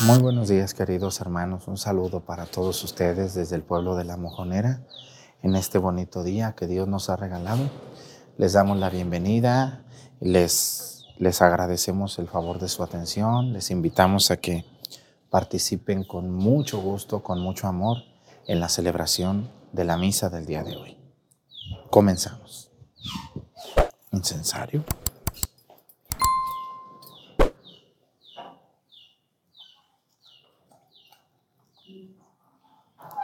Muy buenos días, queridos hermanos. Un saludo para todos ustedes desde el pueblo de La Mojonera en este bonito día que Dios nos ha regalado. Les damos la bienvenida, les, les agradecemos el favor de su atención, les invitamos a que participen con mucho gusto, con mucho amor en la celebración de la misa del día de hoy. Comenzamos. Incensario.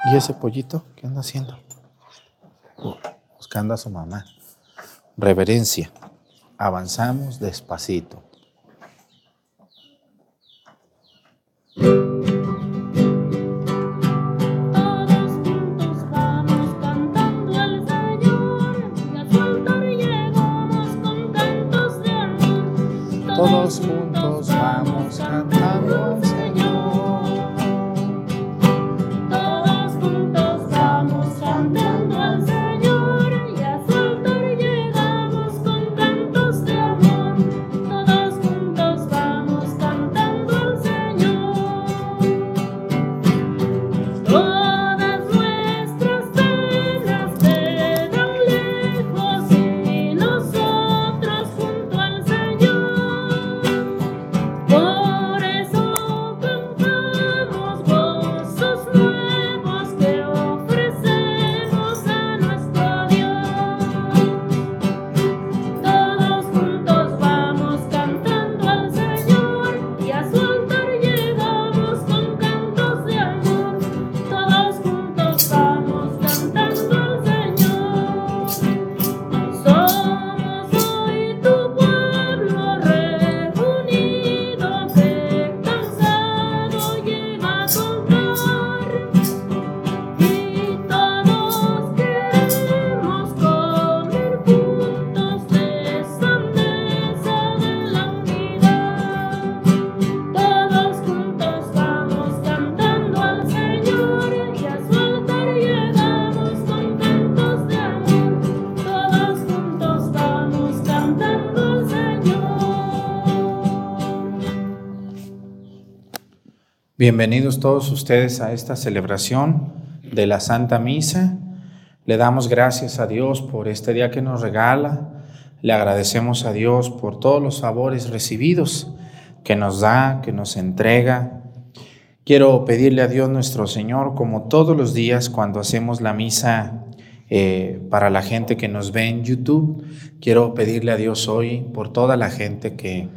¿Y ese pollito qué anda haciendo? buscando a su mamá. Reverencia. Avanzamos despacito. Bienvenidos todos ustedes a esta celebración de la Santa Misa. Le damos gracias a Dios por este día que nos regala. Le agradecemos a Dios por todos los favores recibidos que nos da, que nos entrega. Quiero pedirle a Dios nuestro Señor, como todos los días cuando hacemos la misa eh, para la gente que nos ve en YouTube, quiero pedirle a Dios hoy por toda la gente que,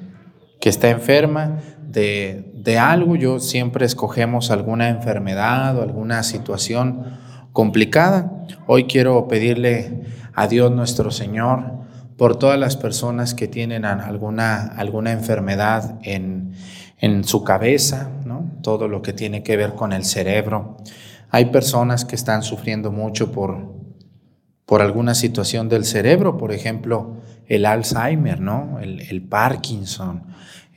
que está enferma, de, algo, yo siempre escogemos alguna enfermedad o alguna situación complicada. Hoy quiero pedirle a Dios nuestro Señor por todas las personas que tienen alguna, alguna enfermedad en, en su cabeza, ¿no? todo lo que tiene que ver con el cerebro. Hay personas que están sufriendo mucho por, por alguna situación del cerebro, por ejemplo, el Alzheimer, ¿no? el, el Parkinson.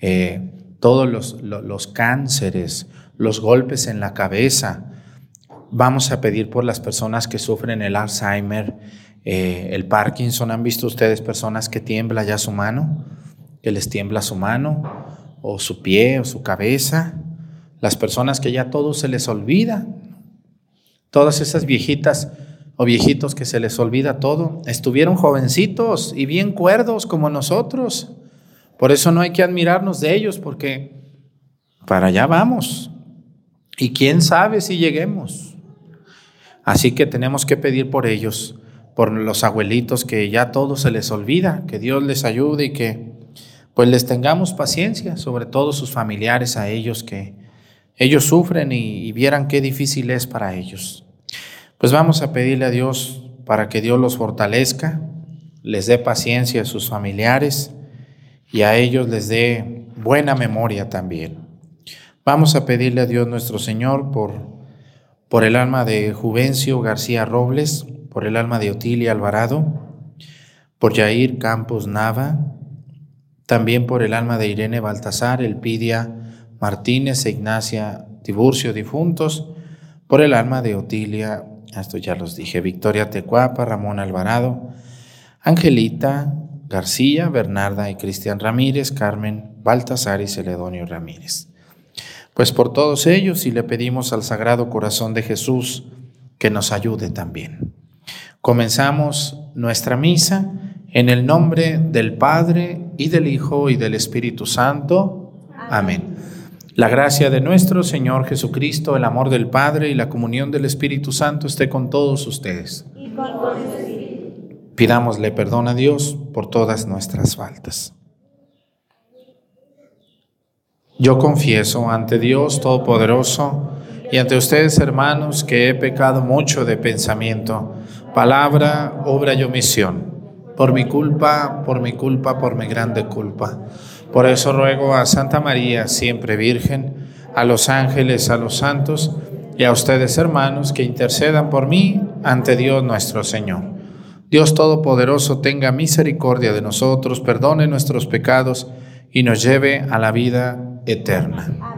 Eh, todos los, cánceres, los golpes en la cabeza. Vamos a pedir por las personas que sufren el Alzheimer, eh, el Parkinson. ¿Han visto ustedes personas que tiembla ya su mano? Que les tiembla su mano, o su pie, o su cabeza. Las personas que ya todo se les olvida. Todas esas viejitas o viejitos que se les olvida todo. Estuvieron jovencitos y bien cuerdos como nosotros. Por eso no hay que admirarnos de ellos, porque para allá vamos. Y quién sabe si lleguemos. Así que tenemos que pedir por ellos, por los abuelitos que ya todo se les olvida, que Dios les ayude y que pues les tengamos paciencia, sobre todo sus familiares a ellos que ellos sufren y, y vieran qué difícil es para ellos. Pues vamos a pedirle a Dios para que Dios los fortalezca, les dé paciencia a sus familiares y a ellos les dé buena memoria también. Vamos a pedirle a Dios nuestro Señor por, por el alma de Juvencio García Robles, por el alma de Otilia Alvarado, por Jair Campos Nava, también por el alma de Irene Baltasar, Elpidia Martínez e Ignacia Tiburcio difuntos, por el alma de Otilia, esto ya los dije, Victoria Tecuapa, Ramón Alvarado, Angelita, García, Bernarda y Cristian Ramírez, Carmen Baltasar y Celedonio Ramírez. pues por todos ellos y le pedimos al Sagrado Corazón de Jesús que nos ayude también. Comenzamos nuestra misa en el nombre del Padre y del Hijo y del Espíritu Santo. Amén. La gracia de nuestro Señor Jesucristo, el amor del Padre y la comunión del Espíritu Santo esté con todos ustedes. Pidámosle perdón a Dios por todas nuestras faltas. Yo confieso ante Dios Todopoderoso y ante ustedes, hermanos, que he pecado mucho de pensamiento, palabra, obra y omisión, por mi culpa, por mi culpa, por mi grande culpa. Por eso ruego a Santa María, siempre Virgen, a los ángeles, a los santos y a ustedes, hermanos, que intercedan por mí ante Dios nuestro Señor. Dios Todopoderoso tenga misericordia de nosotros, perdone nuestros pecados y nos lleve a la vida eterna.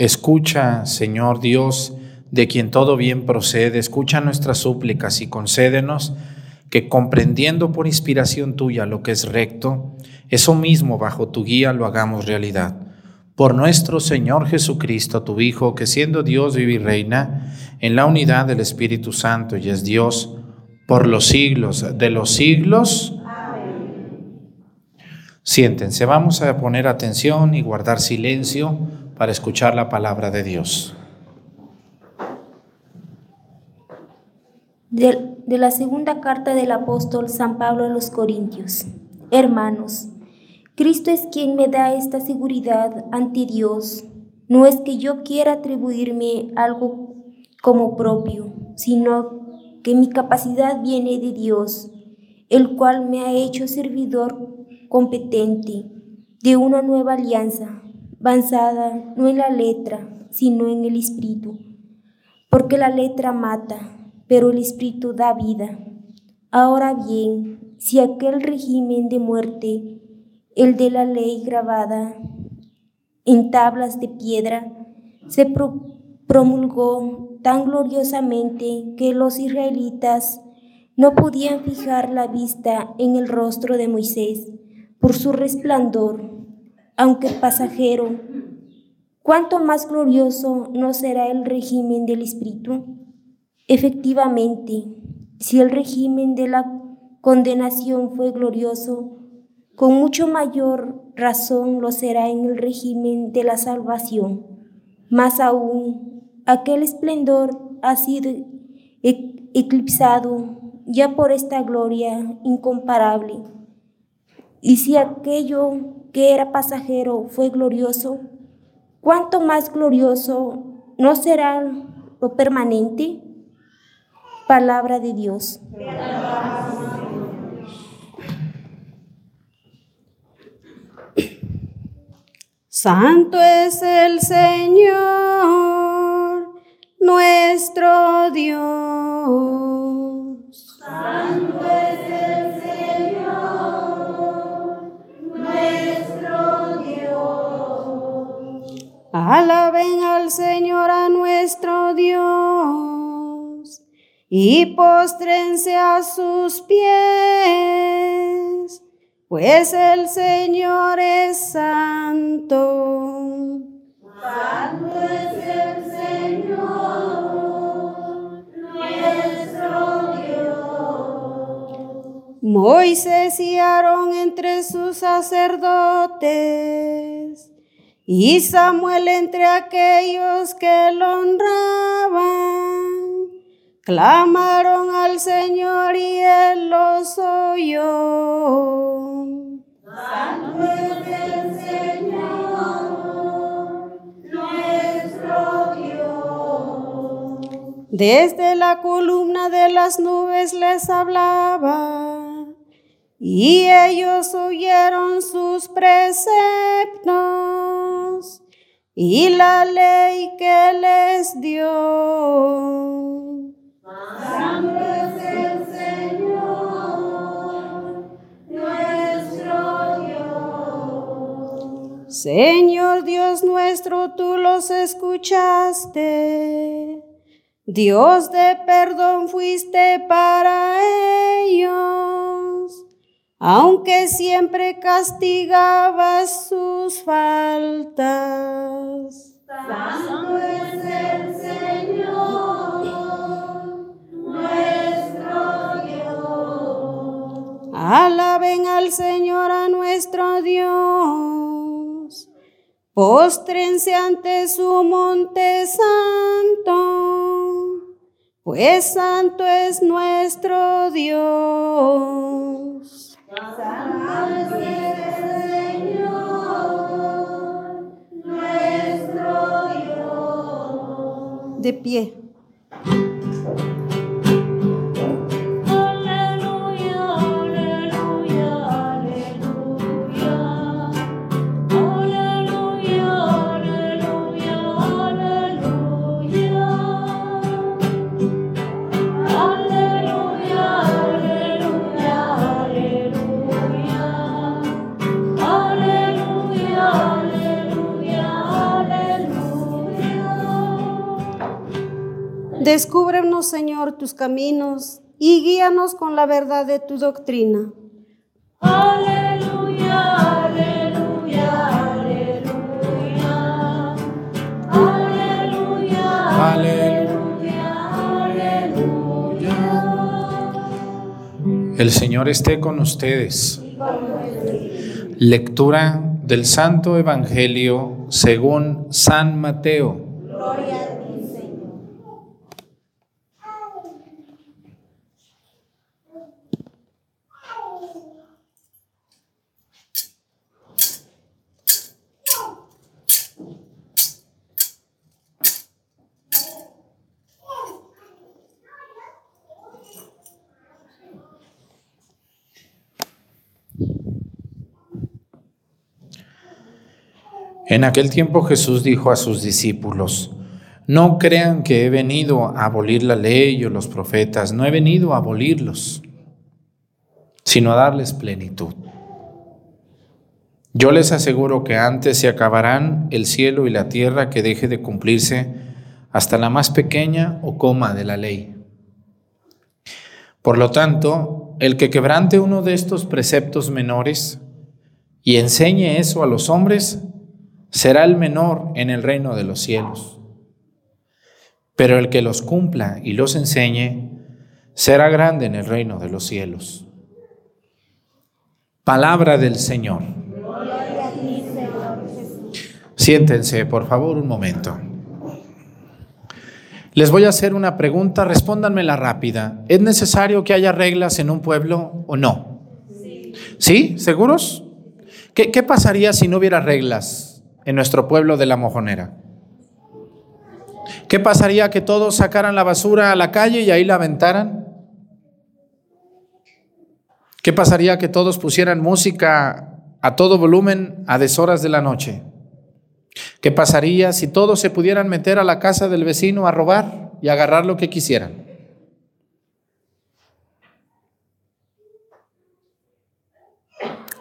Escucha, Señor Dios, de quien todo bien procede, escucha nuestras súplicas y concédenos que comprendiendo por inspiración tuya lo que es recto, eso mismo bajo tu guía lo hagamos realidad. Por nuestro Señor Jesucristo, tu Hijo, que siendo Dios vive y reina en la unidad del Espíritu Santo y es Dios por los siglos de los siglos. Siéntense, vamos a poner atención y guardar silencio para escuchar la palabra de Dios. De, la segunda carta del apóstol San Pablo a los Corintios. Hermanos, Cristo es quien me da esta seguridad ante Dios. No es que yo quiera atribuirme algo como propio, sino que mi capacidad viene de Dios, el cual me ha hecho servidor competente de una nueva alianza, basada no en la letra, sino en el espíritu. Porque la letra mata, pero el espíritu da vida. Ahora bien, si aquel régimen de muerte, el de la ley grabada en tablas de piedra, se promulgó tan gloriosamente que los israelitas no podían fijar la vista en el rostro de Moisés, por su resplandor, aunque pasajero, ¿cuánto más glorioso no será el régimen del Espíritu? Efectivamente, si el régimen de la condenación fue glorioso, con mucho mayor razón lo será en el régimen de la salvación. Más aún, aquel esplendor ha sido e-, eclipsado ya por esta gloria incomparable y si aquello que era pasajero fue glorioso, ¿cuánto más glorioso no será lo permanente? Palabra de Dios. Santo es el Señor, nuestro Dios. Alaben al Señor a nuestro Dios y postrense a sus pies, pues el Señor es santo. Santo es el Señor, nuestro Dios. Moisés y Aarón entre sus sacerdotes, y Samuel entre aquellos que lo honraban, clamaron al Señor y él los oyó. Santo es el Señor, nuestro Dios. Desde la columna de las nubes les hablaba y ellos oyeron sus preceptos y la ley que les dio. Santo es el Señor, nuestro Dios. Señor Dios nuestro, tú los escuchaste. Dios de perdón fuiste para ellos aunque siempre castigabas sus faltas. Santo es el Señor, nuestro Dios. Alaben al Señor a nuestro Dios. Póstrense ante su monte santo, pues santo es nuestro Dios. Santo es el Señor, nuestro Dios. De pie. Descúbrenos, Señor, tus caminos y guíanos con la verdad de tu doctrina. Aleluya, aleluya, aleluya. Aleluya, aleluya, aleluya. El Señor esté con ustedes. Lectura del Santo Evangelio según San Mateo. Gloria En aquel tiempo Jesús dijo a sus discípulos, no crean que he venido a abolir la ley o los profetas, no he venido a abolirlos, sino a darles plenitud. Yo les aseguro que antes se acabarán el cielo y la tierra que deje de cumplirse hasta la más pequeña o coma de la ley. Por lo tanto, el que quebrante uno de estos preceptos menores y enseñe eso a los hombres, será el menor en el reino de los cielos. Pero el que los cumpla y los enseñe será grande en el reino de los cielos. Palabra del Señor. Siéntense, por favor, un momento. Les voy a hacer una pregunta, respóndanmela rápida. ¿Es necesario que haya reglas en un pueblo o no? Sí. ¿Sí? ¿Seguros? ¿Qué, qué pasaría si no hubiera reglas? En nuestro pueblo de la mojonera? ¿Qué pasaría que todos sacaran la basura a la calle y ahí la aventaran? ¿Qué pasaría que todos pusieran música a todo volumen a deshoras de la noche? ¿Qué pasaría si todos se pudieran meter a la casa del vecino a robar y agarrar lo que quisieran?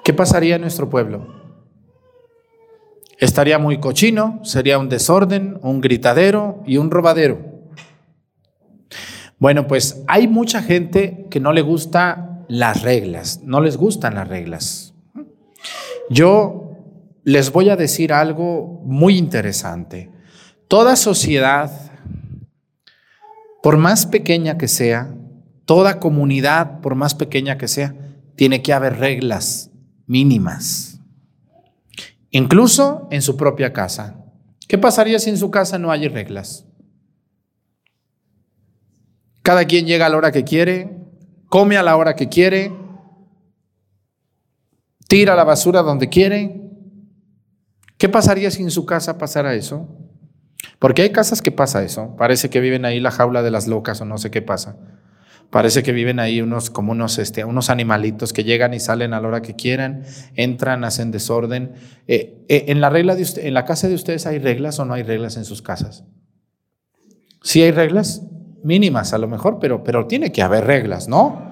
¿Qué pasaría en nuestro pueblo? Estaría muy cochino, sería un desorden, un gritadero y un robadero. Bueno, pues hay mucha gente que no le gusta las reglas, no les gustan las reglas. Yo les voy a decir algo muy interesante. Toda sociedad, por más pequeña que sea, toda comunidad, por más pequeña que sea, tiene que haber reglas mínimas, incluso en su propia casa. ¿Qué pasaría si en su casa no hay reglas? Cada quien llega a la hora que quiere, come a la hora que quiere, tira la basura donde quiere. ¿Qué pasaría si en su casa pasara eso? Porque hay casas que pasa eso. Parece que viven ahí la jaula de las locas o no sé qué pasa. Parece que viven ahí unos como unos, este, unos animalitos que llegan y salen a la hora que quieran, entran, hacen desorden. Eh, eh, en la regla de usted, en la casa de ustedes hay reglas o no hay reglas en sus casas. Sí hay reglas mínimas a lo mejor, pero, pero tiene que haber reglas, ¿no?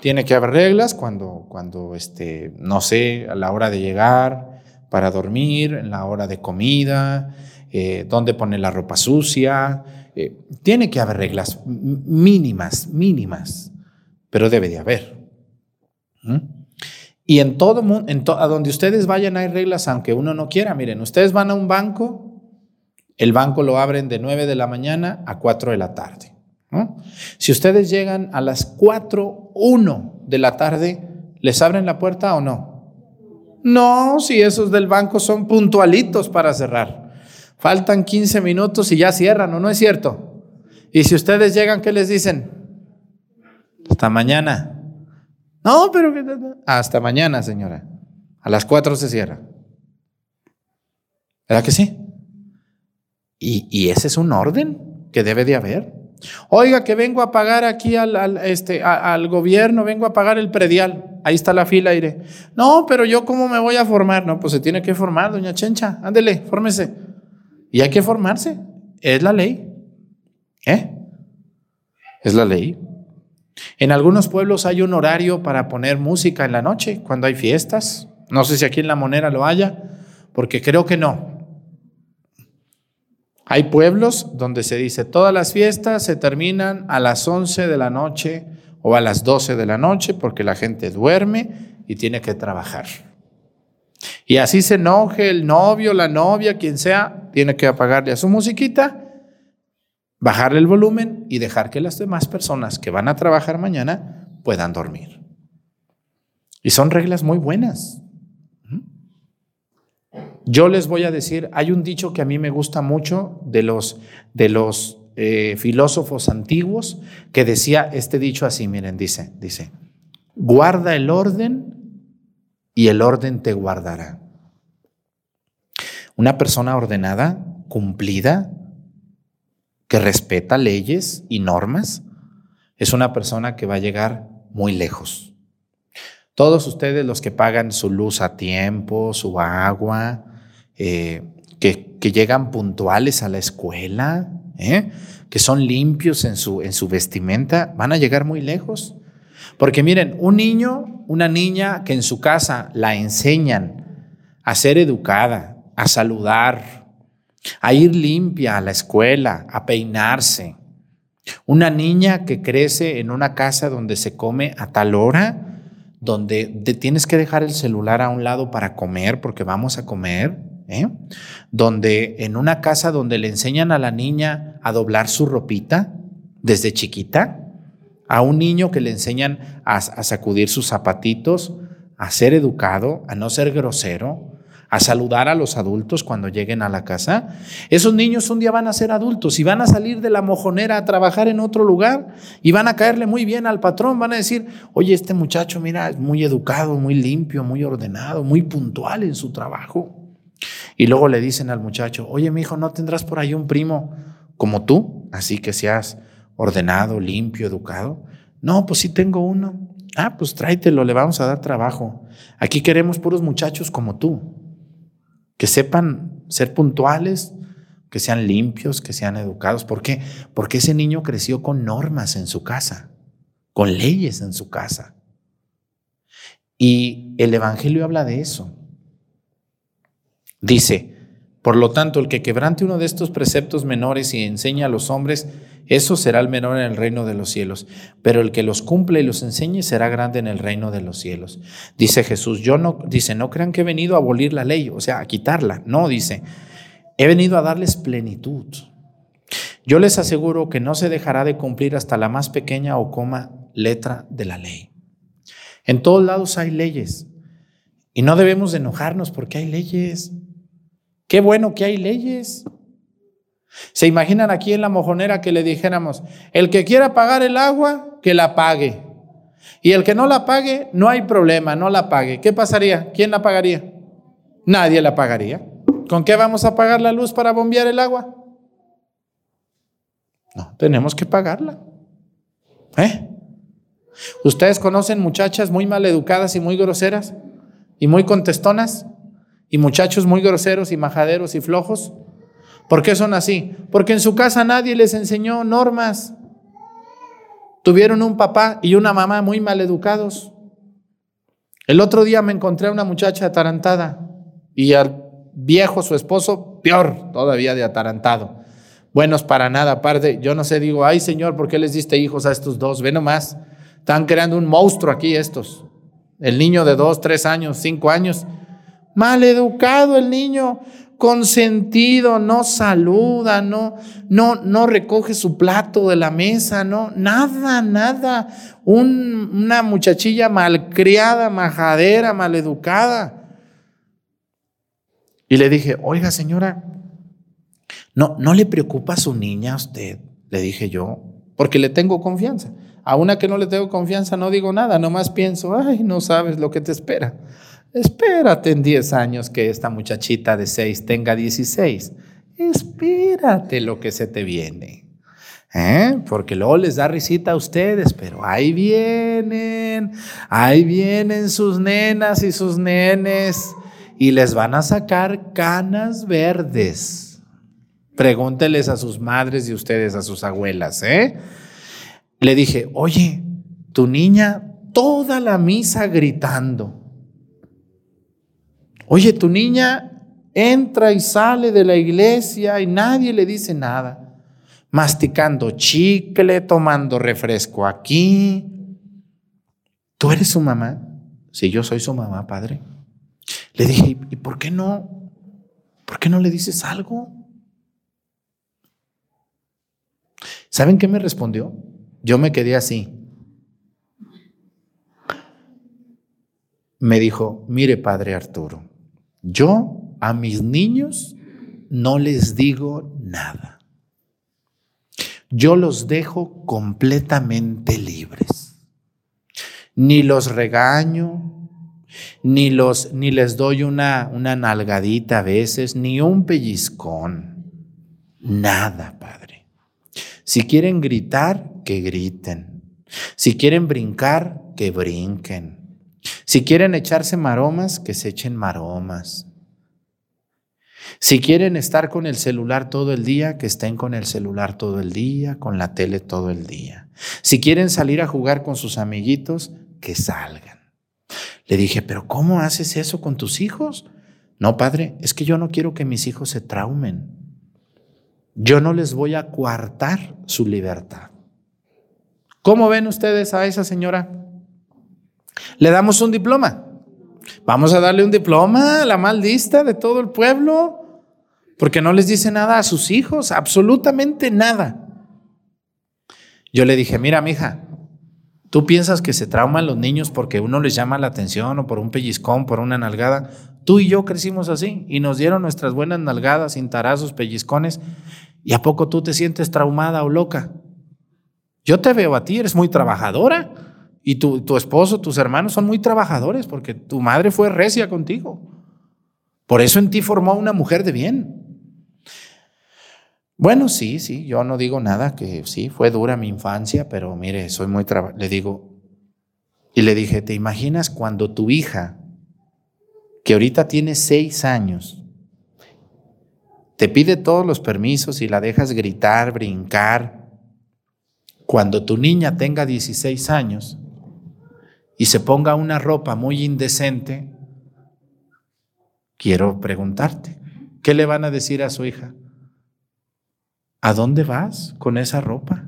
Tiene que haber reglas cuando, cuando este, no sé, a la hora de llegar, para dormir, en la hora de comida, eh, dónde poner la ropa sucia. Eh, tiene que haber reglas mínimas, mínimas, pero debe de haber. ¿Mm? Y en todo mundo, a donde ustedes vayan hay reglas, aunque uno no quiera. Miren, ustedes van a un banco, el banco lo abren de 9 de la mañana a 4 de la tarde. Si ustedes llegan a las 4, 1 de la tarde, ¿les abren la puerta o no? No, si esos del banco son puntualitos para cerrar. Faltan 15 minutos y ya cierran, ¿o no es cierto? Y si ustedes llegan, ¿qué les dicen? Hasta mañana. No, pero hasta mañana, señora. A las 4 se cierra. ¿Verdad que sí? Y, y ese es un orden que debe de haber. Oiga, que vengo a pagar aquí al, este, al gobierno, vengo a pagar el predial. Ahí está la fila, iré. No, pero yo cómo me voy a formar. No, pues se tiene que formar, doña Chencha. Ándele, fórmese. Y hay que formarse. Es la ley. ¿Eh? Es la ley. En algunos pueblos hay un horario para poner música en la noche, cuando hay fiestas. No sé si aquí en La Monera lo haya, porque creo que no. Hay pueblos donde se dice todas las fiestas se terminan a las 11 de la noche o a las 12 de la noche porque la gente duerme y tiene que trabajar. Y así se enoje el novio, la novia, quien sea, tiene que apagarle a su musiquita, bajarle el volumen y dejar que las demás personas que van a trabajar mañana puedan dormir. Y son reglas muy buenas. Yo les voy a decir, hay un dicho que a mí me gusta mucho de los, de los eh, filósofos antiguos que decía este dicho así, miren, dice, dice, guarda el orden y el orden te guardará. Una persona ordenada, cumplida, que respeta leyes y normas, es una persona que va a llegar muy lejos. Todos ustedes los que pagan su luz a tiempo, su agua, eh, que, llegan puntuales a la escuela, ¿eh? que son limpios en su, en su vestimenta, van a llegar muy lejos. Porque miren, un niño, una niña que en su casa la enseñan a ser educada, a saludar, a ir limpia a la escuela, a peinarse. Una niña que crece en una casa donde se come a tal hora, donde tienes que dejar el celular a un lado para comer porque vamos a comer, ¿eh? donde en una casa donde le enseñan a la niña a doblar su ropita desde chiquita, a un niño que le enseñan a, sacudir sus zapatitos, a ser educado, a no ser grosero, a saludar a los adultos cuando lleguen a la casa. Esos niños un día van a ser adultos y van a salir de la mojonera a trabajar en otro lugar y van a caerle muy bien al patrón. Van a decir, oye, este muchacho, mira, es muy educado, muy limpio, muy ordenado, muy puntual en su trabajo. Y luego le dicen al muchacho, oye, mi hijo, ¿no tendrás por ahí un primo como tú? Así que seas ordenado, limpio, educado. No, pues sí tengo uno. Ah, pues tráetelo, le vamos a dar trabajo. Aquí queremos puros muchachos como tú, que sepan ser puntuales, que sean limpios, que sean educados. ¿Por qué? Porque ese niño creció con normas en su casa, con leyes en su casa. Y el Evangelio habla de eso. Dice, por lo tanto, el que quebrante uno de estos preceptos menores y enseña a los hombres, eso será el menor en el reino de los cielos. Pero el que los cumple y los enseñe será grande en el reino de los cielos. Dice Jesús, yo no, dice, no crean que he venido a abolir la ley, o sea, a quitarla. No, dice, he venido a darles plenitud. Yo les aseguro que no se dejará de cumplir hasta la más pequeña o coma letra de la ley. En todos lados hay leyes. Y no debemos de enojarnos porque hay leyes. Qué bueno que hay leyes. ¿Se imaginan aquí en la mojonera que le dijéramos, el que quiera pagar el agua, que la pague? Y el que no la pague, no hay problema, no la pague. ¿Qué pasaría? ¿Quién la pagaría? Nadie la pagaría. ¿Con qué vamos a pagar la luz para bombear el agua? No, tenemos que pagarla. ¿Eh? ¿Ustedes conocen muchachas muy mal educadas y muy groseras? ¿Y muy contestonas? ¿Y muchachos muy groseros y majaderos y flojos? ¿Por qué son así? Porque en su casa nadie les enseñó normas. Tuvieron un papá y una mamá muy mal educados. El otro día me encontré a una muchacha atarantada y al viejo, su esposo, peor todavía de atarantado. Buenos para nada, aparte, yo no sé, digo, ay Señor, ¿por qué les diste hijos a estos dos? Ve nomás, están creando un monstruo aquí estos. El niño de dos, tres años, cinco años, mal educado el niño, consentido, no saluda, no, no, no recoge su plato de la mesa, no, nada, nada. una muchachilla malcriada, majadera, maleducada. Y le dije, oiga señora, no, no le preocupa a su niña a usted, le dije yo, porque le tengo confianza. A una que no le tengo confianza no digo nada, nomás pienso, ay, no sabes lo que te espera. Espérate en 10 años que esta muchachita de 6 tenga 16. Espérate lo que se te viene. ¿Eh? Porque luego les da risita a ustedes, pero ahí vienen, ahí vienen sus nenas y sus nenes y les van a sacar canas verdes. Pregúnteles a sus madres y ustedes a sus abuelas, ¿eh? Le dije, oye, tu niña toda la misa gritando. Oye, tu niña entra y sale de la iglesia y nadie le dice nada. Masticando chicle, tomando refresco aquí. ¿Tú eres su mamá? Sí, yo soy su mamá, padre. Le dije, ¿y por qué no? ¿Por qué no le dices algo? ¿Saben qué me respondió? Yo me quedé así. Me dijo, mire padre Arturo, yo a mis niños no les digo nada. Yo los dejo completamente libres. Ni los regaño, ni, los, ni les doy una, una nalgadita a veces, ni un pellizcón. Nada, Padre. Si quieren gritar, que griten. Si quieren brincar, que brinquen. Si quieren echarse maromas, que se echen maromas. Si quieren estar con el celular todo el día, que estén con el celular todo el día, con la tele todo el día. Si quieren salir a jugar con sus amiguitos, que salgan. Le dije, pero ¿cómo haces eso con tus hijos? No, padre, es que yo no quiero que mis hijos se traumen. Yo no les voy a coartar su libertad. ¿Cómo ven ustedes a esa señora? Le damos un diploma. Vamos a darle un diploma a la maldista de todo el pueblo, porque no les dice nada a sus hijos, absolutamente nada. Yo le dije, mira, mija, ¿Tú piensas que se trauman los niños porque uno les llama la atención o por un pellizcón, por una nalgada? Tú y yo crecimos así y nos dieron nuestras buenas nalgadas, cintarazos, pellizcones. ¿Y a poco tú te sientes traumada o loca? Yo te veo a ti, eres muy trabajadora. Y tu, tu esposo, tus hermanos son muy trabajadores porque tu madre fue recia contigo. Por eso en ti formó una mujer de bien. Bueno, sí, sí, yo no digo nada, que sí, fue dura mi infancia, pero mire, soy muy Le digo, y le dije, ¿te imaginas cuando tu hija, que ahorita tiene seis años, te pide todos los permisos y la dejas gritar, brincar, cuando tu niña tenga 16 años y se ponga una ropa muy indecente, quiero preguntarte, ¿qué le van a decir a su hija? ¿A dónde vas con esa ropa?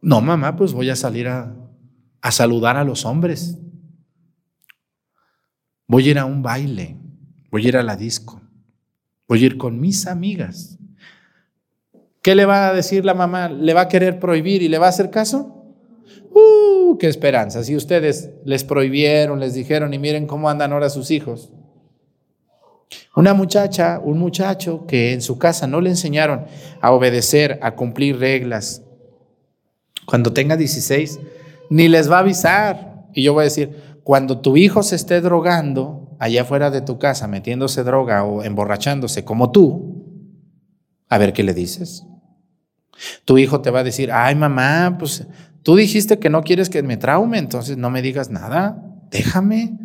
No, mamá, pues voy a salir a, saludar a los hombres. Voy a ir a un baile, voy a ir a la disco, voy a ir con mis amigas. ¿Qué le va a decir la mamá? ¿Le va a querer prohibir y le va a hacer caso? ¡Uh! ¡Qué esperanza! Si ustedes les prohibieron, les dijeron y miren cómo andan ahora sus hijos. Una muchacha, un muchacho que en su casa no le enseñaron a obedecer, a cumplir reglas. Cuando tenga 16, ni les va a avisar. Y yo voy a decir, cuando tu hijo se esté drogando allá fuera de tu casa, metiéndose droga o emborrachándose como tú, a ver qué le dices. Tu hijo te va a decir, ay mamá, pues tú dijiste que no quieres que me traume, entonces no me digas nada, déjame.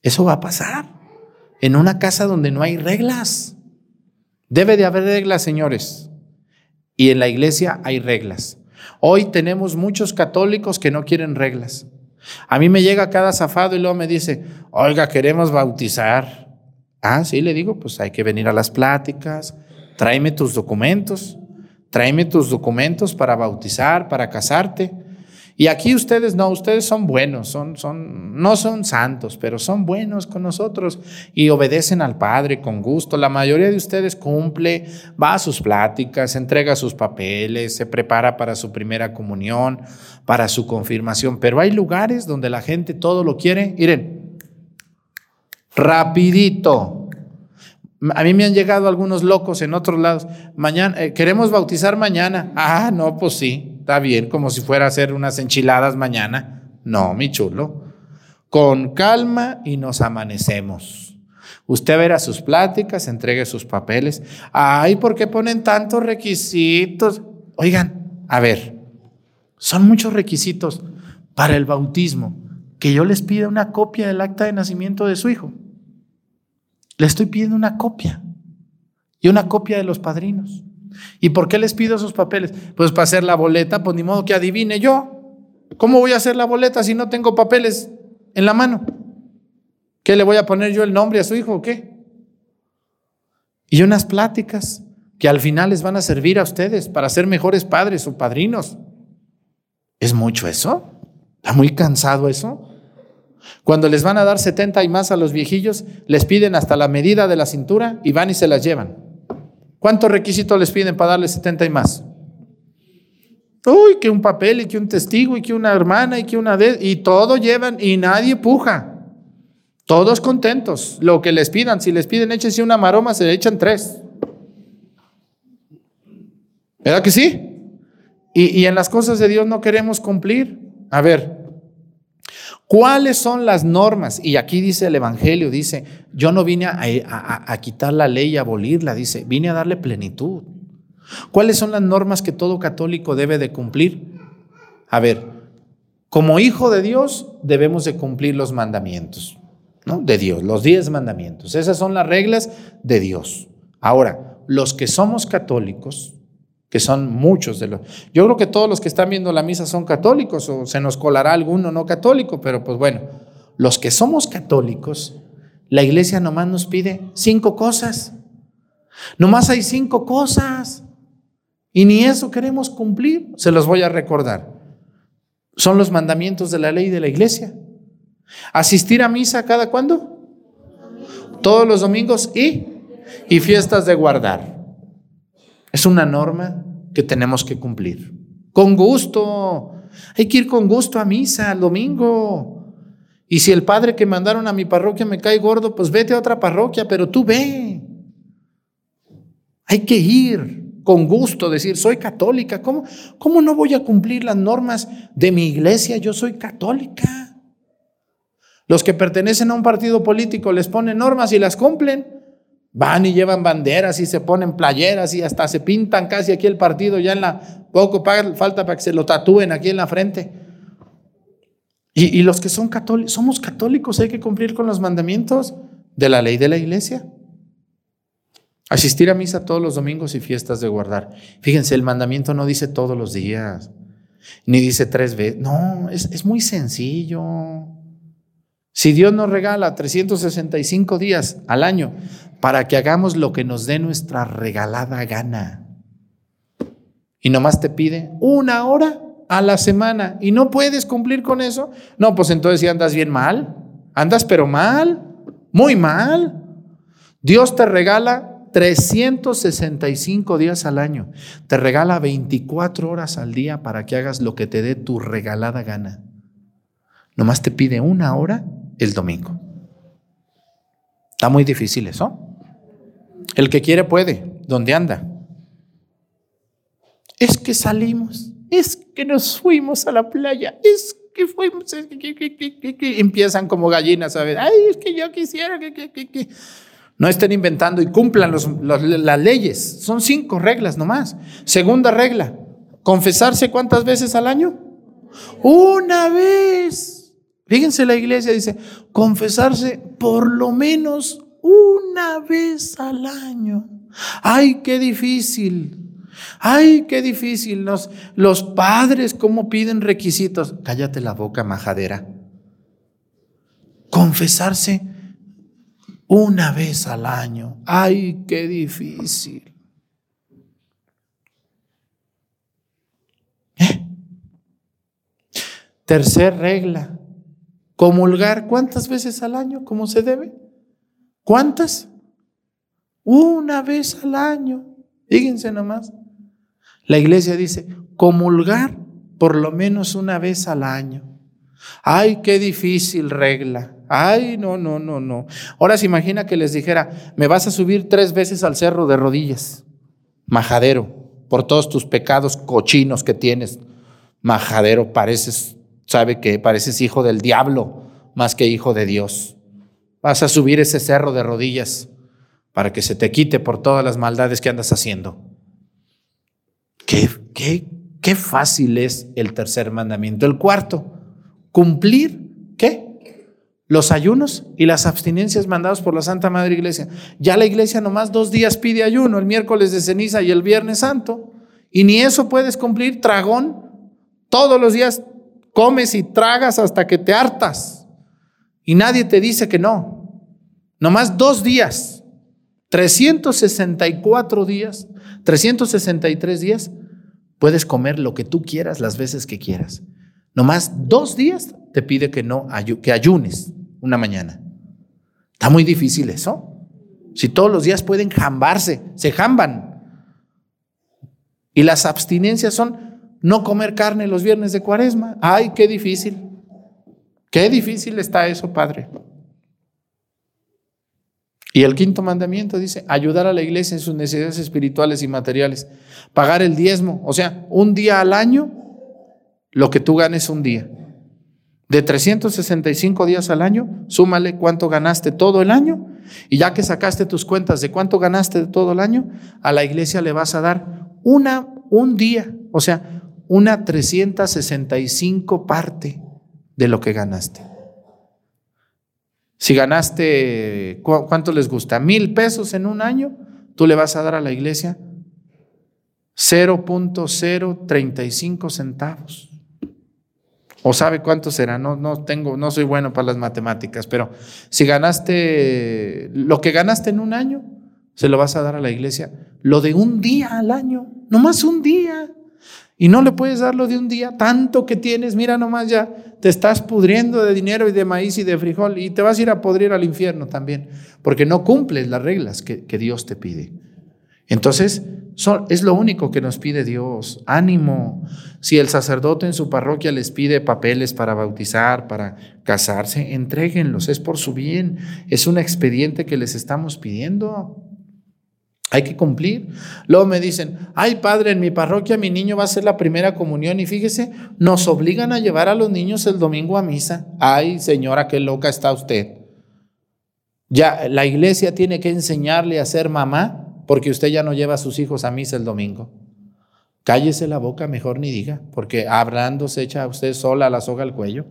Eso va a pasar en una casa donde no hay reglas. Debe de haber reglas, señores. Y en la iglesia hay reglas. Hoy tenemos muchos católicos que no quieren reglas. A mí me llega cada zafado y luego me dice, oiga, queremos bautizar. Ah, sí, le digo, pues hay que venir a las pláticas, tráeme tus documentos, tráeme tus documentos para bautizar, para casarte. Y aquí ustedes no, ustedes son buenos, son, son, no son santos, pero son buenos con nosotros y obedecen al Padre con gusto. La mayoría de ustedes cumple, va a sus pláticas, entrega sus papeles, se prepara para su primera comunión, para su confirmación, pero hay lugares donde la gente todo lo quiere, miren, rapidito. A mí me han llegado algunos locos en otros lados. Mañana, eh, queremos bautizar mañana. Ah, no, pues sí está bien, como si fuera a hacer unas enchiladas mañana. No, mi chulo. Con calma y nos amanecemos. Usted verá sus pláticas, entregue sus papeles. Ay, ¿por qué ponen tantos requisitos? Oigan, a ver, son muchos requisitos para el bautismo. Que yo les pida una copia del acta de nacimiento de su hijo. Le estoy pidiendo una copia y una copia de los padrinos. ¿Y por qué les pido esos papeles? Pues para hacer la boleta, pues ni modo que adivine yo. ¿Cómo voy a hacer la boleta si no tengo papeles en la mano? ¿Qué le voy a poner yo el nombre a su hijo o qué? Y unas pláticas que al final les van a servir a ustedes para ser mejores padres o padrinos. ¿Es mucho eso? ¿Está muy cansado eso? Cuando les van a dar 70 y más a los viejillos, les piden hasta la medida de la cintura y van y se las llevan. ¿Cuántos requisitos les piden para darle 70 y más? Uy, que un papel y que un testigo y que una hermana y que una de... Y todo llevan y nadie puja. Todos contentos. Lo que les pidan, si les piden échense una maroma, se le echan tres. ¿Verdad que sí? Y, y en las cosas de Dios no queremos cumplir. A ver, ¿Cuáles son las normas? Y aquí dice el Evangelio, dice, yo no vine a, quitar la ley y abolirla, dice, vine a darle plenitud. ¿Cuáles son las normas que todo católico debe de cumplir? A ver, como hijo de Dios debemos de cumplir los mandamientos, ¿no? De Dios, los diez mandamientos. Esas son las reglas de Dios. Ahora, los que somos católicos, que son muchos de los... Yo creo que todos los que están viendo la misa son católicos o se nos colará alguno no católico, pero pues bueno, los que somos católicos, la iglesia nomás nos pide cinco cosas. Nomás hay cinco cosas. Y ni eso queremos cumplir. Se los voy a recordar. Son los mandamientos de la ley de la iglesia. Asistir a misa cada cuándo? Todos los domingos y, y fiestas de guardar. Es una norma que tenemos que cumplir. Con gusto. Hay que ir con gusto a misa el domingo. Y si el padre que mandaron a mi parroquia me cae gordo, pues vete a otra parroquia, pero tú ve. Hay que ir con gusto, decir, soy católica. ¿Cómo, ¿Cómo no voy a cumplir las normas de mi iglesia? Yo soy católica. Los que pertenecen a un partido político les ponen normas y las cumplen. Van y llevan banderas y se ponen playeras y hasta se pintan casi aquí el partido, ya en la poco falta para que se lo tatúen aquí en la frente. Y, y los que son católicos, somos católicos, hay que cumplir con los mandamientos de la ley de la iglesia. Asistir a misa todos los domingos y fiestas de guardar. Fíjense, el mandamiento no dice todos los días, ni dice tres veces. No, es, es muy sencillo. Si Dios nos regala 365 días al año para que hagamos lo que nos dé nuestra regalada gana, y nomás te pide una hora a la semana y no puedes cumplir con eso, no, pues entonces si andas bien mal, andas pero mal, muy mal. Dios te regala 365 días al año. Te regala 24 horas al día para que hagas lo que te dé tu regalada gana. Nomás te pide una hora el domingo. Está muy difícil eso. El que quiere puede. ¿Dónde anda? Es que salimos. Es que nos fuimos a la playa. Es que fuimos. empiezan como gallinas a ver. Ay, es que yo quisiera que. No estén inventando y cumplan las leyes. Son cinco reglas nomás. Segunda regla, confesarse cuántas veces al año? Una vez. Fíjense la iglesia dice, confesarse por lo menos una vez al año. Ay, qué difícil. Ay, qué difícil. Los, los padres, ¿cómo piden requisitos? Cállate la boca, majadera. Confesarse una vez al año. Ay, qué difícil. ¿Eh? Tercer regla, comulgar cuántas veces al año, ¿cómo se debe? ¿Cuántas? Una vez al año. Fíjense nomás. La iglesia dice, comulgar por lo menos una vez al año. Ay, qué difícil regla. Ay, no, no, no, no. Ahora se imagina que les dijera, me vas a subir tres veces al cerro de rodillas, majadero, por todos tus pecados cochinos que tienes. Majadero, pareces, sabe que pareces hijo del diablo más que hijo de Dios. Vas a subir ese cerro de rodillas para que se te quite por todas las maldades que andas haciendo. Qué, qué, qué fácil es el tercer mandamiento. El cuarto, cumplir, ¿qué? los ayunos y las abstinencias mandados por la Santa Madre Iglesia. Ya la iglesia nomás dos días pide ayuno, el miércoles de ceniza y el viernes santo, y ni eso puedes cumplir, tragón. Todos los días comes y tragas hasta que te hartas. Y nadie te dice que no. Nomás dos días, 364 días, 363 días, puedes comer lo que tú quieras las veces que quieras. Nomás dos días te pide que no que ayunes una mañana. Está muy difícil eso. Si todos los días pueden jambarse, se jamban. Y las abstinencias son no comer carne los viernes de cuaresma. Ay, qué difícil. Qué difícil está eso, Padre. Y el quinto mandamiento dice, ayudar a la iglesia en sus necesidades espirituales y materiales. Pagar el diezmo, o sea, un día al año, lo que tú ganes un día. De 365 días al año, súmale cuánto ganaste todo el año y ya que sacaste tus cuentas de cuánto ganaste todo el año, a la iglesia le vas a dar una un día, o sea, una 365 parte de lo que ganaste. Si ganaste, ¿cuánto les gusta? Mil pesos en un año, tú le vas a dar a la iglesia 0.035 centavos. O sabe cuánto será, no, no tengo, no soy bueno para las matemáticas, pero si ganaste lo que ganaste en un año, se lo vas a dar a la iglesia. Lo de un día al año, nomás un día. Y no le puedes dar lo de un día, tanto que tienes, mira nomás ya, te estás pudriendo de dinero y de maíz y de frijol y te vas a ir a podrir al infierno también, porque no cumples las reglas que, Dios te pide. Entonces, es lo único que nos pide Dios. Ánimo. Si el sacerdote en su parroquia les pide papeles para bautizar, para casarse, entréguenlos. Es por su bien. Es un expediente que les estamos pidiendo. Hay que cumplir. Luego me dicen, ay padre, en mi parroquia mi niño va a hacer la primera comunión y fíjese, nos obligan a llevar a los niños el domingo a misa. Ay señora, qué loca está usted. Ya la iglesia tiene que enseñarle a ser mamá porque usted ya no lleva a sus hijos a misa el domingo. Cállese la boca, mejor ni diga, porque hablando se echa a usted sola la soga al cuello.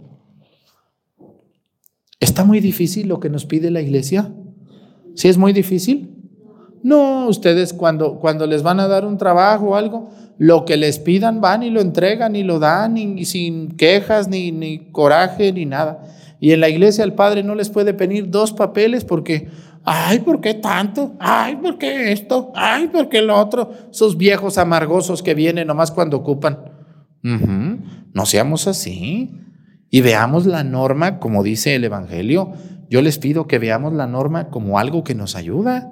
¿Está muy difícil lo que nos pide la iglesia? ¿Sí es muy difícil? No, ustedes cuando, cuando les van a dar un trabajo o algo, lo que les pidan van y lo entregan y lo dan y, sin quejas ni, ni coraje ni nada. Y en la iglesia el padre no les puede pedir dos papeles porque Ay, ¿por qué tanto? Ay, ¿por qué esto? Ay, ¿por qué lo otro? Esos viejos amargosos que vienen nomás cuando ocupan. No seamos así. Y veamos la norma como dice el Evangelio. Yo les pido que veamos la norma como algo que nos ayuda.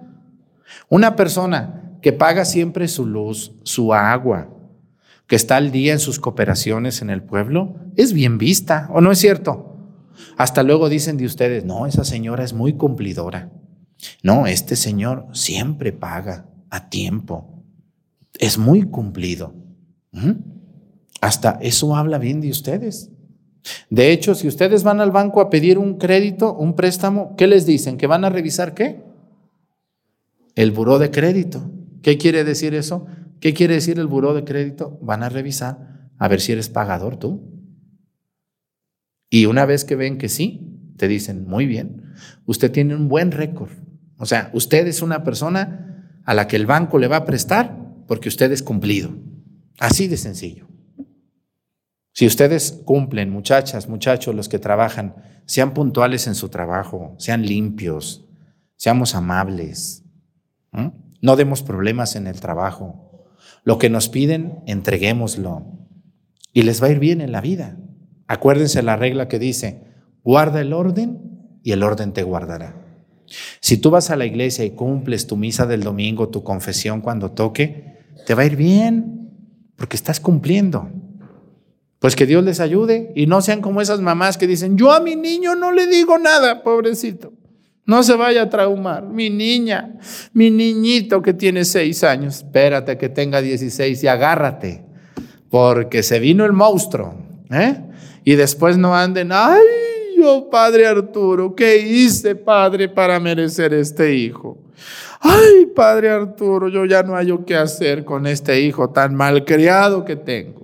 Una persona que paga siempre su luz, su agua, que está al día en sus cooperaciones en el pueblo, es bien vista, ¿o no es cierto? Hasta luego dicen de ustedes, no, esa señora es muy cumplidora. No, este señor siempre paga a tiempo. Es muy cumplido. ¿Mm? Hasta eso habla bien de ustedes. De hecho, si ustedes van al banco a pedir un crédito, un préstamo, ¿qué les dicen? ¿Que van a revisar qué? El buró de crédito. ¿Qué quiere decir eso? ¿Qué quiere decir el buró de crédito? Van a revisar a ver si eres pagador tú. Y una vez que ven que sí, te dicen, muy bien, usted tiene un buen récord. O sea, usted es una persona a la que el banco le va a prestar porque usted es cumplido. Así de sencillo. Si ustedes cumplen, muchachas, muchachos, los que trabajan, sean puntuales en su trabajo, sean limpios, seamos amables, no demos problemas en el trabajo. Lo que nos piden, entreguémoslo y les va a ir bien en la vida. Acuérdense la regla que dice, guarda el orden y el orden te guardará. Si tú vas a la iglesia y cumples tu misa del domingo, tu confesión cuando toque, te va a ir bien porque estás cumpliendo. Pues que Dios les ayude y no sean como esas mamás que dicen, yo a mi niño no le digo nada, pobrecito. No se vaya a traumar. Mi niña, mi niñito que tiene seis años, espérate que tenga 16 y agárrate, porque se vino el monstruo. ¿eh? Y después no anden, ay, yo, padre Arturo, ¿qué hice, padre, para merecer este hijo? Ay, padre Arturo, yo ya no hallo qué hacer con este hijo tan malcriado que tengo.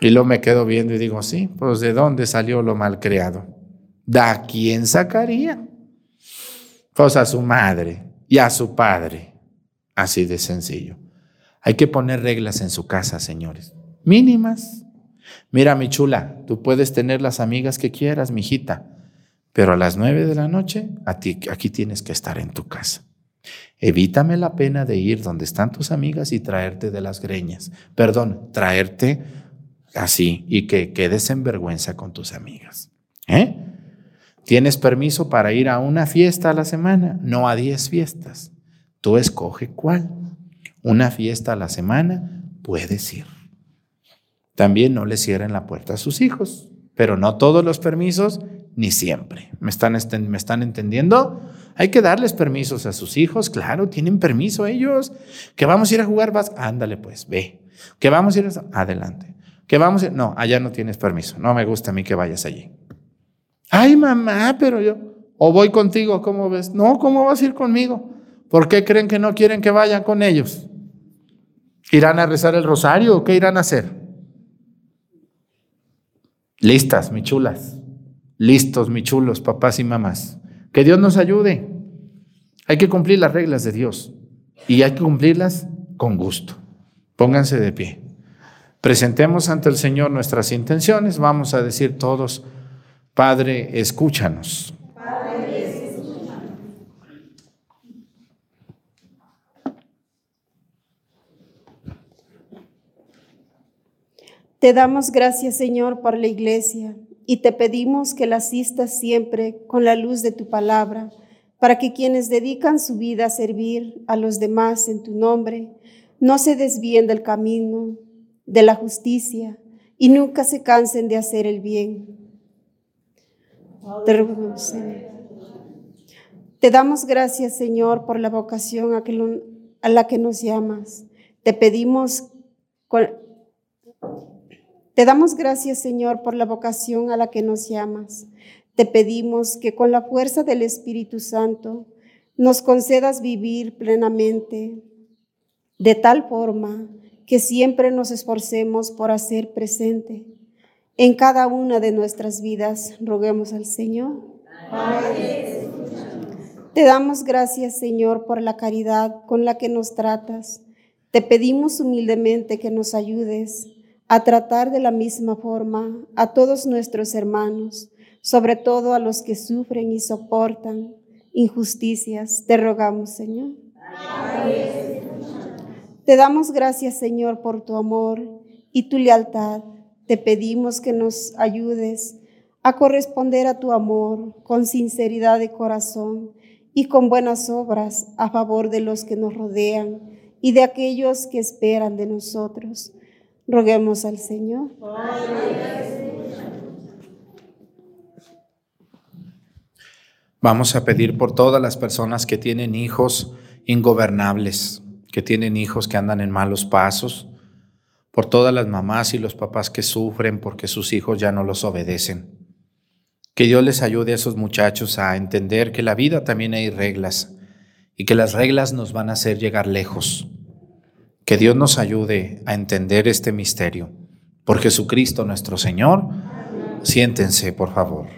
Y luego me quedo viendo y digo, sí, pues ¿de dónde salió lo malcriado? ¿De a quién sacaría? Pues a su madre y a su padre. Así de sencillo. Hay que poner reglas en su casa, señores. Mínimas. Mira, mi chula, tú puedes tener las amigas que quieras, mi hijita, pero a las nueve de la noche aquí tienes que estar en tu casa. Evítame la pena de ir donde están tus amigas y traerte de las greñas. Perdón, traerte así y que quedes en vergüenza con tus amigas. ¿Eh? ¿Tienes permiso para ir a una fiesta a la semana? No a diez fiestas. Tú escoge cuál. Una fiesta a la semana puedes ir. También no le cierren la puerta a sus hijos, pero no todos los permisos ni siempre. ¿Me están, ¿Me están entendiendo? Hay que darles permisos a sus hijos, claro, tienen permiso ellos. Que vamos a ir a jugar, vas, ándale pues, ve. Que vamos a ir a... Adelante. Que vamos, a... no, allá no tienes permiso, no me gusta a mí que vayas allí. Ay, mamá, pero yo, o voy contigo, ¿cómo ves? No, ¿cómo vas a ir conmigo? ¿Por qué creen que no quieren que vayan con ellos? ¿Irán a rezar el rosario o qué irán a hacer? Listas, mi chulas. Listos, mi chulos, papás y mamás. Que Dios nos ayude. Hay que cumplir las reglas de Dios y hay que cumplirlas con gusto. Pónganse de pie. Presentemos ante el Señor nuestras intenciones. Vamos a decir todos, Padre, escúchanos. Padre, escúchanos. Te damos gracias, Señor, por la iglesia y te pedimos que la asistas siempre con la luz de tu palabra, para que quienes dedican su vida a servir a los demás en tu nombre no se desvíen del camino de la justicia y nunca se cansen de hacer el bien. Te, Te damos gracias, Señor, por la vocación a, a la que nos llamas. Te pedimos, te damos gracias, Señor, por la vocación a la que nos llamas. Te pedimos que con la fuerza del Espíritu Santo nos concedas vivir plenamente de tal forma que siempre nos esforcemos por hacer presente en cada una de nuestras vidas. Roguemos al Señor. Te damos gracias, Señor, por la caridad con la que nos tratas. Te pedimos humildemente que nos ayudes a tratar de la misma forma a todos nuestros hermanos, sobre todo a los que sufren y soportan injusticias. Te rogamos, Señor. Te damos gracias, Señor, por tu amor y tu lealtad. Te pedimos que nos ayudes a corresponder a tu amor con sinceridad de corazón y con buenas obras a favor de los que nos rodean y de aquellos que esperan de nosotros. Roguemos al Señor. Vamos a pedir por todas las personas que tienen hijos ingobernables, que tienen hijos que andan en malos pasos, por todas las mamás y los papás que sufren porque sus hijos ya no los obedecen. Que Dios les ayude a esos muchachos a entender que la vida también hay reglas y que las reglas nos van a hacer llegar lejos. Que Dios nos ayude a entender este misterio. Por Jesucristo nuestro Señor, siéntense, por favor.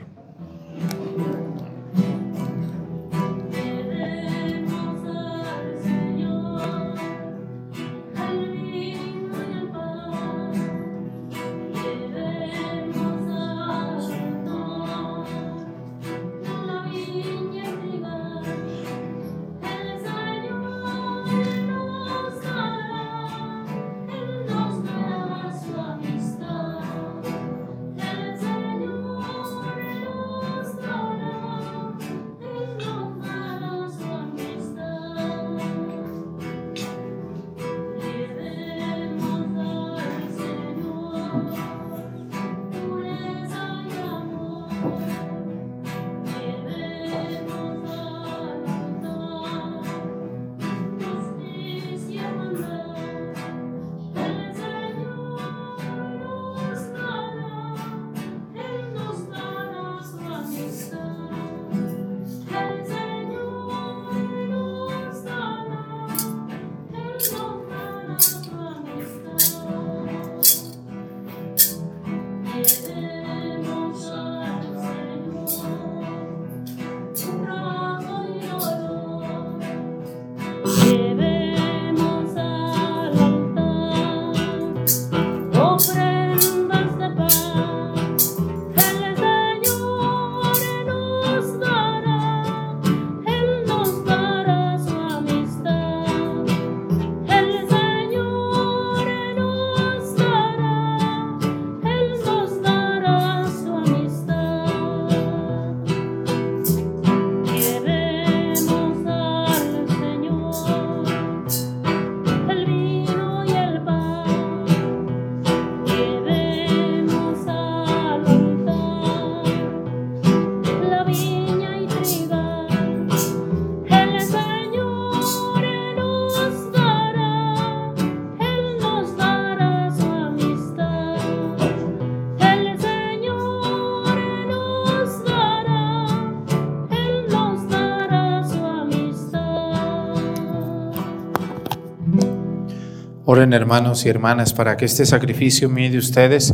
Oren hermanos y hermanas para que este sacrificio mío de ustedes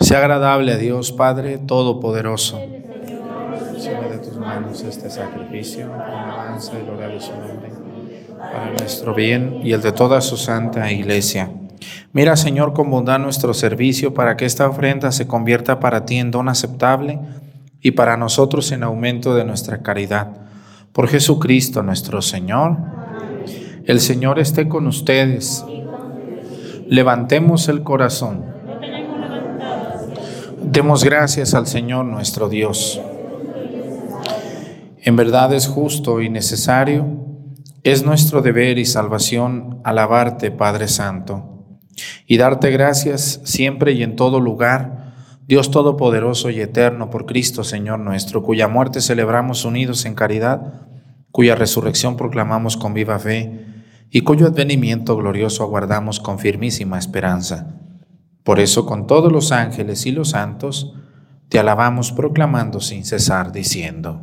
sea agradable a Dios Padre Todopoderoso. Reciba de tus manos este sacrificio, alabanza y gloria de su nombre, para nuestro bien y el de toda su santa iglesia. Mira, Señor, con bondad nuestro servicio para que esta ofrenda se convierta para ti en don aceptable y para nosotros en aumento de nuestra caridad. Por Jesucristo nuestro Señor. El Señor esté con ustedes Levantemos el corazón. Demos gracias al Señor nuestro Dios. En verdad es justo y necesario, es nuestro deber y salvación alabarte, Padre Santo, y darte gracias siempre y en todo lugar, Dios Todopoderoso y Eterno, por Cristo Señor nuestro, cuya muerte celebramos unidos en caridad, cuya resurrección proclamamos con viva fe y cuyo advenimiento glorioso aguardamos con firmísima esperanza. Por eso con todos los ángeles y los santos, te alabamos proclamando sin cesar, diciendo,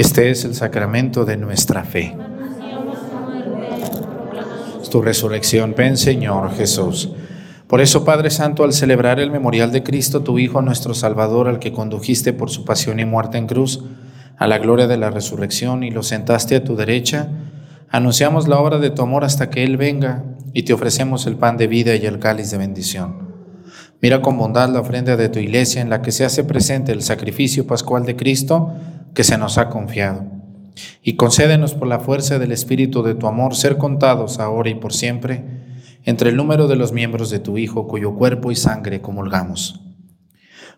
Este es el sacramento de nuestra fe. Tu resurrección, ven Señor Jesús. Por eso, Padre Santo, al celebrar el memorial de Cristo, tu Hijo, nuestro Salvador, al que condujiste por su pasión y muerte en cruz, a la gloria de la resurrección y lo sentaste a tu derecha, anunciamos la obra de tu amor hasta que Él venga y te ofrecemos el pan de vida y el cáliz de bendición. Mira con bondad la ofrenda de tu iglesia en la que se hace presente el sacrificio pascual de Cristo que se nos ha confiado. Y concédenos por la fuerza del Espíritu de tu amor ser contados ahora y por siempre entre el número de los miembros de tu Hijo, cuyo cuerpo y sangre comulgamos.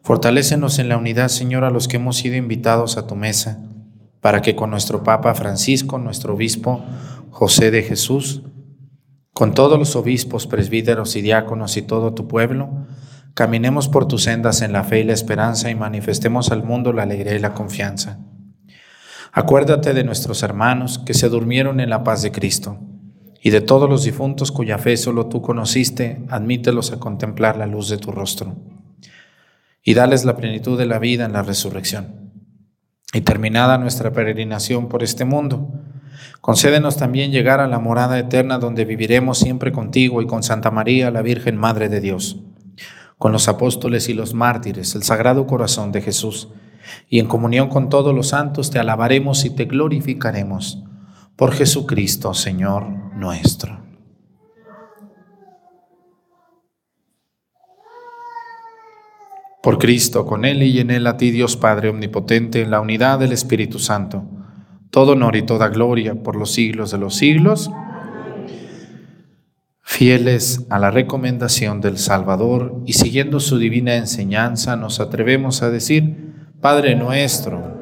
Fortalécenos en la unidad, Señor, a los que hemos sido invitados a tu mesa, para que con nuestro Papa Francisco, nuestro Obispo José de Jesús, con todos los obispos, presbíteros y diáconos y todo tu pueblo, Caminemos por tus sendas en la fe y la esperanza y manifestemos al mundo la alegría y la confianza. Acuérdate de nuestros hermanos que se durmieron en la paz de Cristo y de todos los difuntos cuya fe solo tú conociste, admítelos a contemplar la luz de tu rostro y dales la plenitud de la vida en la resurrección. Y terminada nuestra peregrinación por este mundo, concédenos también llegar a la morada eterna donde viviremos siempre contigo y con Santa María, la Virgen Madre de Dios con los apóstoles y los mártires, el Sagrado Corazón de Jesús, y en comunión con todos los santos te alabaremos y te glorificaremos por Jesucristo, Señor nuestro. Por Cristo, con Él y en Él a ti, Dios Padre Omnipotente, en la unidad del Espíritu Santo, todo honor y toda gloria por los siglos de los siglos. Fieles a la recomendación del Salvador y siguiendo su divina enseñanza, nos atrevemos a decir, Padre nuestro,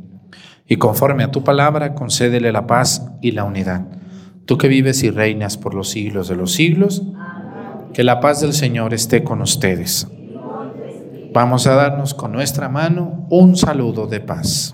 y conforme a tu palabra concédele la paz y la unidad. Tú que vives y reinas por los siglos de los siglos, que la paz del Señor esté con ustedes. Vamos a darnos con nuestra mano un saludo de paz.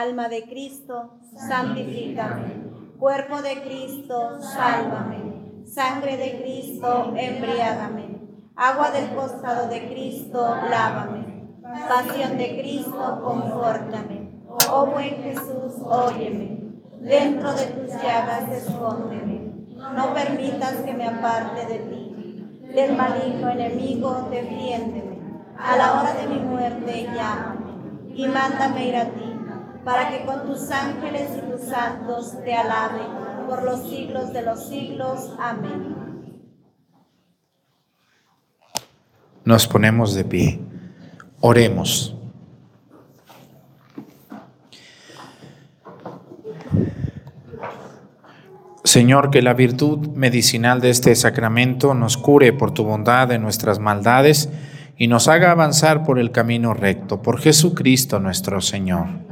Alma de Cristo, santifícame. Cuerpo de Cristo, sálvame. Sangre de Cristo, embriágame. Agua del costado de Cristo, lávame. Pasión de Cristo, confórtame. Oh buen Jesús, óyeme. Dentro de tus llagas, escóndeme. No permitas que me aparte de ti. Del maligno enemigo, defiéndeme. A la hora de mi muerte, llámame. Y mándame ir a ti para que con tus ángeles y tus santos te alaben por los siglos de los siglos. Amén. Nos ponemos de pie. Oremos. Señor, que la virtud medicinal de este sacramento nos cure por tu bondad de nuestras maldades y nos haga avanzar por el camino recto, por Jesucristo nuestro Señor.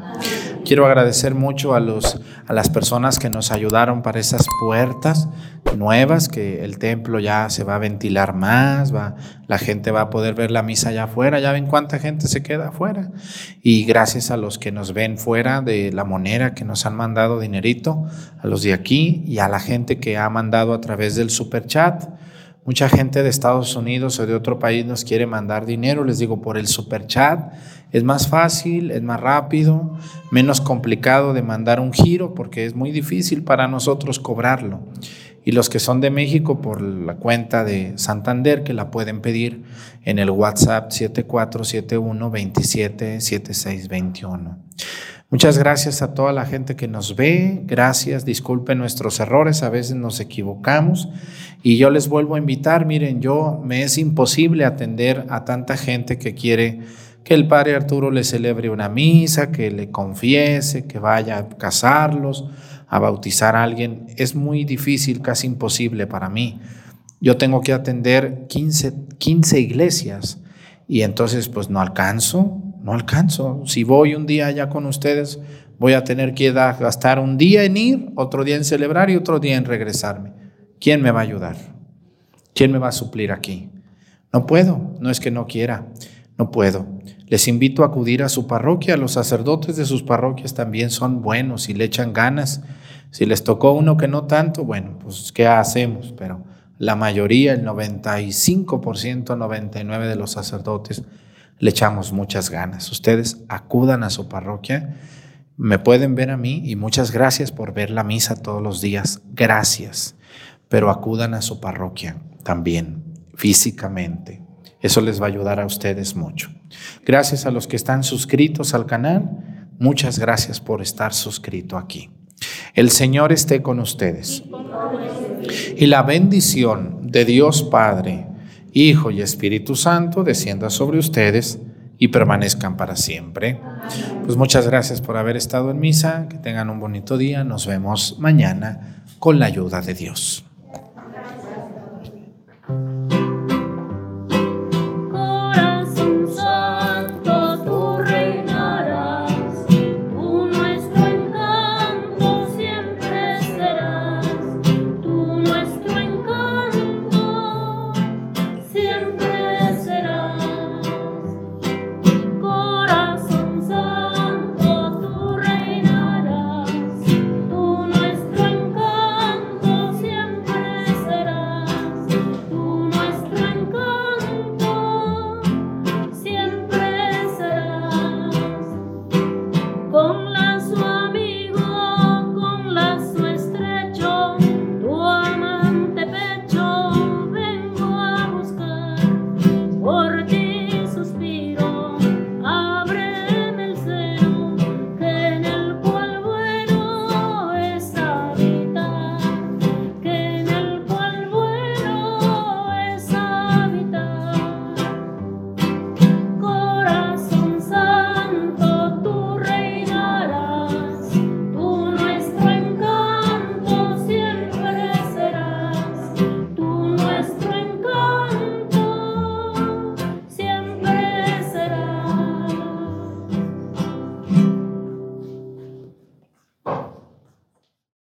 Quiero agradecer mucho a, los, a las personas que nos ayudaron para esas puertas nuevas, que el templo ya se va a ventilar más, va, la gente va a poder ver la misa allá afuera, ya ven cuánta gente se queda afuera. Y gracias a los que nos ven fuera de la monera, que nos han mandado dinerito, a los de aquí y a la gente que ha mandado a través del super chat. Mucha gente de Estados Unidos o de otro país nos quiere mandar dinero, les digo, por el super chat. Es más fácil, es más rápido, menos complicado de mandar un giro porque es muy difícil para nosotros cobrarlo. Y los que son de México por la cuenta de Santander que la pueden pedir en el WhatsApp 7471 27 Muchas gracias a toda la gente que nos ve, gracias, disculpen nuestros errores, a veces nos equivocamos. Y yo les vuelvo a invitar, miren, yo me es imposible atender a tanta gente que quiere que el padre Arturo le celebre una misa, que le confiese, que vaya a casarlos, a bautizar a alguien, es muy difícil, casi imposible para mí. Yo tengo que atender 15, 15 iglesias. Y entonces pues no alcanzo, no alcanzo. Si voy un día allá con ustedes, voy a tener que gastar un día en ir, otro día en celebrar y otro día en regresarme. ¿Quién me va a ayudar? ¿Quién me va a suplir aquí? No puedo, no es que no quiera, no puedo. Les invito a acudir a su parroquia, los sacerdotes de sus parroquias también son buenos y le echan ganas. Si les tocó uno que no tanto, bueno, pues ¿qué hacemos? Pero la mayoría, el 95%, 99% de los sacerdotes le echamos muchas ganas. Ustedes acudan a su parroquia, me pueden ver a mí y muchas gracias por ver la misa todos los días. Gracias. Pero acudan a su parroquia también, físicamente. Eso les va a ayudar a ustedes mucho. Gracias a los que están suscritos al canal. Muchas gracias por estar suscrito aquí. El Señor esté con ustedes. Y la bendición de Dios Padre, Hijo y Espíritu Santo descienda sobre ustedes y permanezcan para siempre. Pues muchas gracias por haber estado en misa, que tengan un bonito día, nos vemos mañana con la ayuda de Dios.